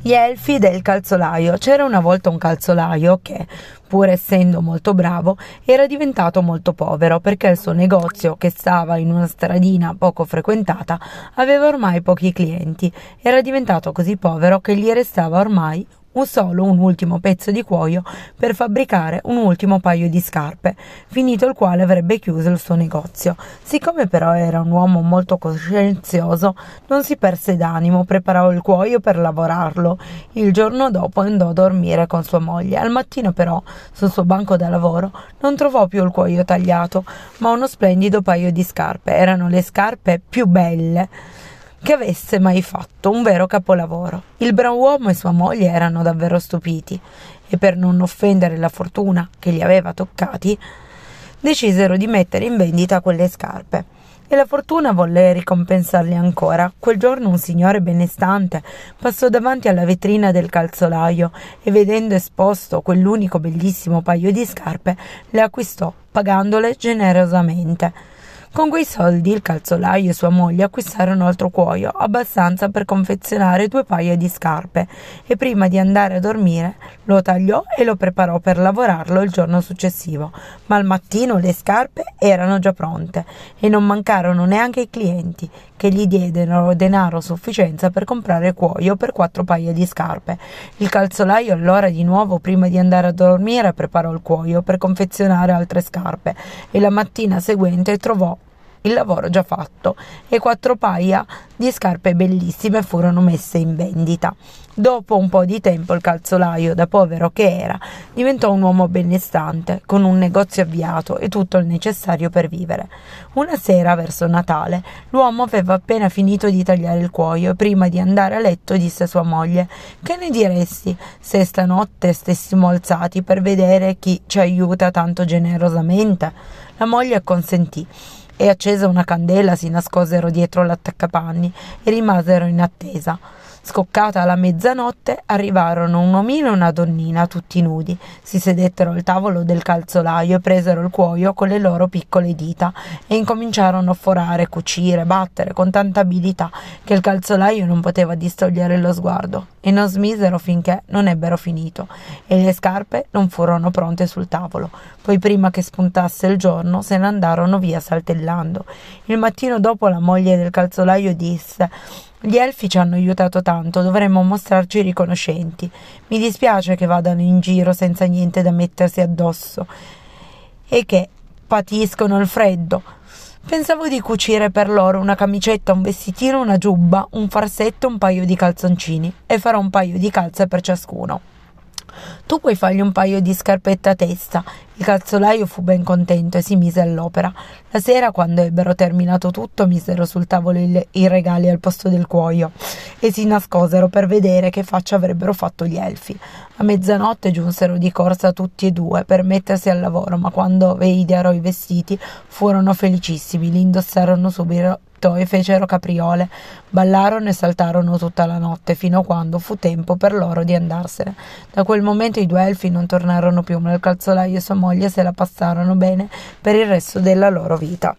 Gli elfi del calzolaio. C'era una volta un calzolaio che, pur essendo molto bravo, era diventato molto povero perché il suo negozio, che stava in una stradina poco frequentata, aveva ormai pochi clienti. Era diventato così povero che gli restava ormai un solo un ultimo pezzo di cuoio per fabbricare un ultimo paio di scarpe, finito il quale avrebbe chiuso il suo negozio. Siccome però era un uomo molto coscienzioso, non si perse d'animo, preparò il cuoio per lavorarlo. Il giorno dopo andò a dormire con sua moglie. Al mattino però, sul suo banco da lavoro, non trovò più il cuoio tagliato, ma uno splendido paio di scarpe. Erano le scarpe più belle che avesse mai fatto un vero capolavoro. Il brav'uomo e sua moglie erano davvero stupiti e per non offendere la fortuna che li aveva toccati, decisero di mettere in vendita quelle scarpe. E la fortuna volle ricompensarli ancora. Quel giorno un signore benestante passò davanti alla vetrina del calzolaio e vedendo esposto quell'unico bellissimo paio di scarpe, le acquistò, pagandole generosamente. Con quei soldi il calzolaio e sua moglie acquistarono altro cuoio, abbastanza per confezionare due paia di scarpe, e prima di andare a dormire lo tagliò e lo preparò per lavorarlo il giorno successivo. Ma al mattino le scarpe erano già pronte e non mancarono neanche i clienti, che gli diedero denaro a sufficienza per comprare cuoio per quattro paia di scarpe. Il calzolaio allora di nuovo, prima di andare a dormire, preparò il cuoio per confezionare altre scarpe e la mattina seguente trovò il lavoro già fatto e quattro paia di scarpe bellissime furono messe in vendita. Dopo un po' di tempo il calzolaio, da povero che era, diventò un uomo benestante, con un negozio avviato e tutto il necessario per vivere. Una sera, verso Natale, l'uomo aveva appena finito di tagliare il cuoio e prima di andare a letto disse a sua moglie Che ne diresti se stanotte stessimo alzati per vedere chi ci aiuta tanto generosamente? La moglie acconsentì e accesa una candela si nascosero dietro l'attaccapanni e rimasero in attesa. Scoccata la mezzanotte, arrivarono un omino e una donnina, tutti nudi. Si sedettero al tavolo del calzolaio e presero il cuoio con le loro piccole dita e incominciarono a forare, cucire, battere con tanta abilità che il calzolaio non poteva distogliere lo sguardo e non smisero finché non ebbero finito e le scarpe non furono pronte sul tavolo. Poi prima che spuntasse il giorno se ne andarono via saltellando. Il mattino dopo la moglie del calzolaio disse gli elfi ci hanno aiutato tanto, dovremmo mostrarci riconoscenti. Mi dispiace che vadano in giro senza niente da mettersi addosso e che patiscono il freddo. Pensavo di cucire per loro una camicetta, un vestitino, una giubba, un farsetto, un paio di calzoncini e farò un paio di calze per ciascuno. Tu puoi fargli un paio di scarpette a testa. Il calzolaio fu ben contento e si mise all'opera. La sera, quando ebbero terminato tutto, misero sul tavolo il, i regali al posto del cuoio e si nascosero per vedere che faccia avrebbero fatto gli elfi. A mezzanotte giunsero di corsa tutti e due per mettersi al lavoro, ma quando videro i vestiti furono felicissimi, li indossarono subito e fecero capriole, ballarono e saltarono tutta la notte, fino a quando fu tempo per loro di andarsene. Da quel momento i due elfi non tornarono più, ma il calzolaio e sua moglie se la passarono bene per il resto della loro vita.